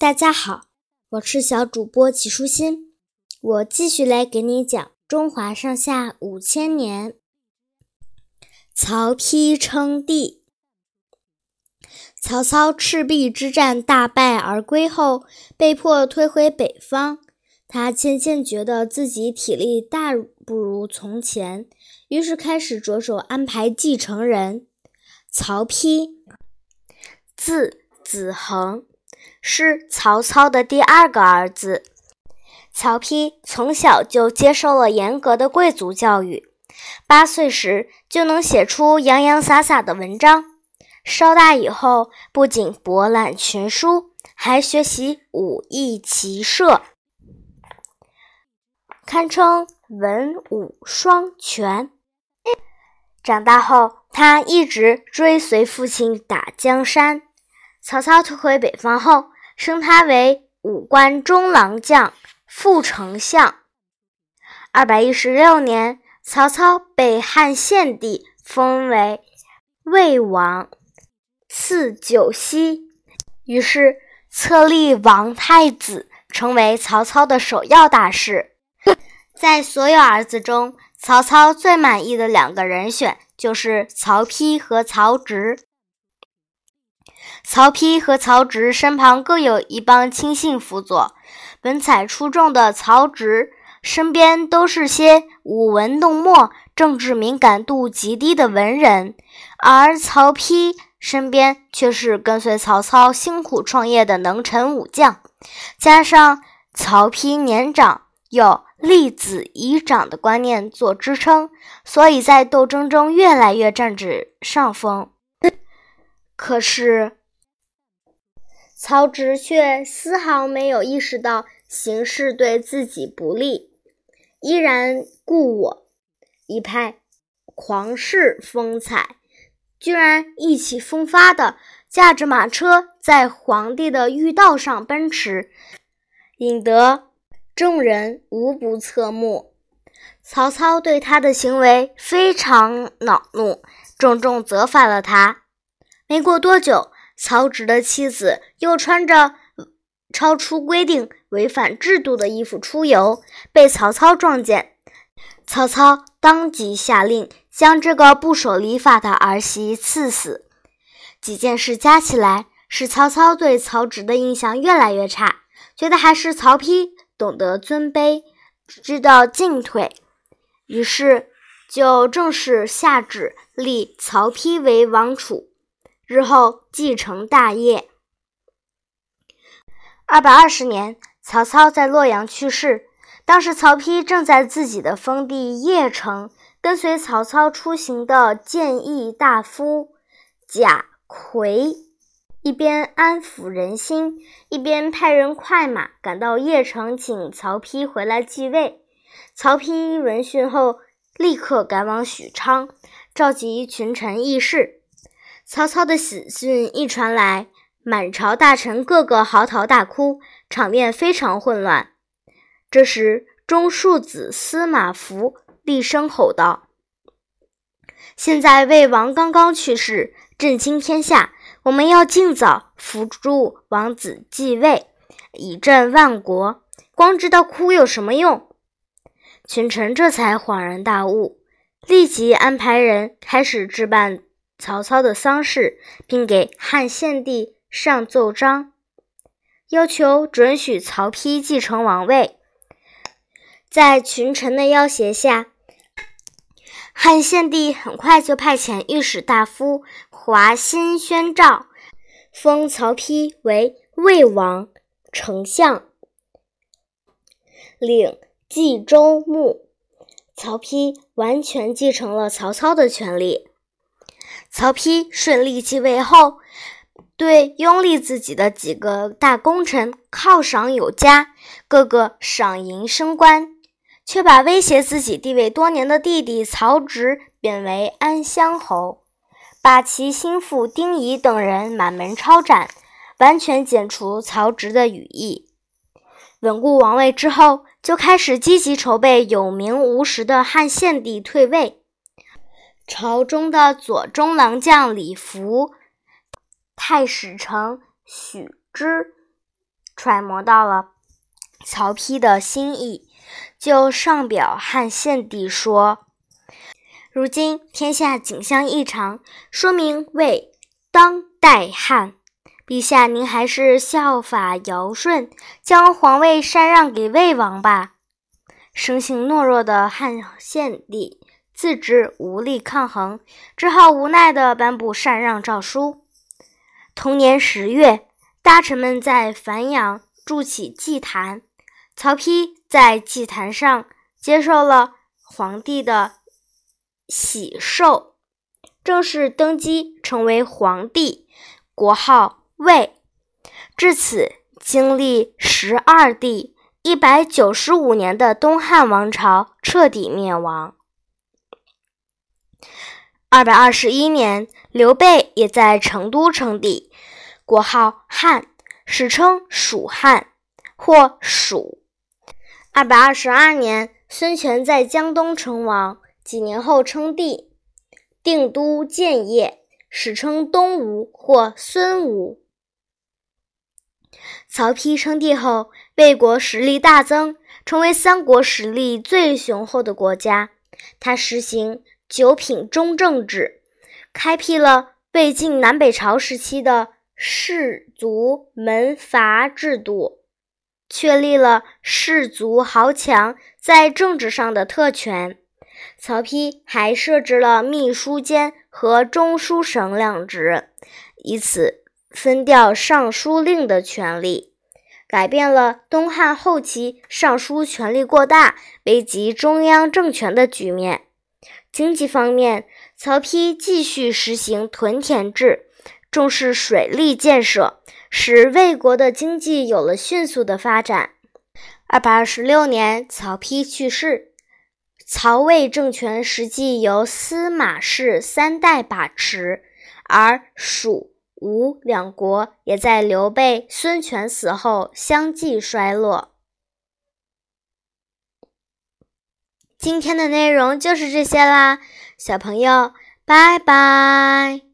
大家好，我是小主播齐舒心，我继续来给你讲中华上下五千年。曹丕称帝，曹操赤壁之战大败而归后，被迫退回北方。他渐渐觉得自己体力大不如从前，于是开始着手安排继承人。曹丕，字子恒。是曹操的第二个儿子。曹丕从小就接受了严格的贵族教育，八岁时就能写出洋洋洒洒的文章。稍大以后，不仅博览群书，还学习武艺骑射，堪称文武双全。长大后，他一直追随父亲打江山。曹操退回北方后，升他为武关中郎将、副丞相。二百一十六年，曹操被汉献帝封为魏王，赐九锡，于是册立王太子，成为曹操的首要大事。在所有儿子中，曹操最满意的两个人选就是曹丕和曹植。曹丕和曹植身旁各有一帮亲信辅佐，文采出众的曹植身边都是些舞文弄墨、政治敏感度极低的文人，而曹丕身边却是跟随曹操辛苦创业的能臣武将。加上曹丕年长，有立子以长的观念做支撑，所以在斗争中越来越占据上风。可是。曹植却丝毫没有意识到形势对自己不利，依然故我，一派狂士风采，居然意气风发的驾着马车在皇帝的御道上奔驰，引得众人无不侧目。曹操对他的行为非常恼怒，重重责罚了他。没过多久。曹植的妻子又穿着超出规定、违反制度的衣服出游，被曹操撞见。曹操当即下令将这个不守礼法的儿媳赐死。几件事加起来，使曹操对曹植的印象越来越差，觉得还是曹丕懂得尊卑，知道进退，于是就正式下旨立曹丕为王储。日后继承大业。二百二十年，曹操在洛阳去世。当时曹丕正在自己的封地邺城，跟随曹操出行的谏议大夫贾逵，一边安抚人心，一边派人快马赶到邺城，请曹丕回来继位。曹丕闻讯后，立刻赶往许昌，召集群臣议事。曹操的死讯一传来，满朝大臣个个嚎啕大哭，场面非常混乱。这时，中庶子司马孚厉声吼道：“现在魏王刚刚去世，震惊天下，我们要尽早扶助王子继位，以振万国。光知道哭有什么用？”群臣这才恍然大悟，立即安排人开始置办。曹操的丧事，并给汉献帝上奏章，要求准许曹丕继承王位。在群臣的要挟下，汉献帝很快就派遣御史大夫华歆宣诏，封曹丕为魏王、丞相，领冀州牧。曹丕完全继承了曹操的权力。曹丕顺利继位后，对拥立自己的几个大功臣犒赏有加，个个赏银升官，却把威胁自己地位多年的弟弟曹植贬为安乡侯，把其心腹丁仪等人满门抄斩，完全剪除曹植的羽翼。稳固王位之后，就开始积极筹备有名无实的汉献帝退位。朝中的左中郎将李福、太史丞许之、揣摩到了曹丕的心意，就上表汉献帝说：“如今天下景象异常，说明魏当代汉。陛下，您还是效法尧舜，将皇位禅让给魏王吧。”生性懦弱的汉献帝自知无力抗衡，只好无奈地颁布禅让诏书。同年十月，大臣们在樊阳筑起祭坛，曹丕在祭坛上接受了皇帝的喜寿，正式登基成为皇帝，国号魏。至此，经历十二帝。一百九十五年的东汉王朝彻底灭亡。二百二十一年，刘备也在成都称帝，国号汉，史称蜀汉或蜀。二百二十二年，孙权在江东称王，几年后称帝，定都建业，史称东吴或孙吴。曹丕称帝后，魏国实力大增，成为三国实力最雄厚的国家。他实行九品中正制，开辟了魏晋南北朝时期的士族门阀制度，确立了士族豪强在政治上的特权。曹丕还设置了秘书监和中书省两职，以此。分掉尚书令的权力，改变了东汉后期尚书权力过大、危及中央政权的局面。经济方面，曹丕继续实行屯田制，重视水利建设，使魏国的经济有了迅速的发展。二百二十六年，曹丕去世，曹魏政权实际由司马氏三代把持，而蜀。吴两国也在刘备、孙权死后相继衰落。今天的内容就是这些啦，小朋友，拜拜。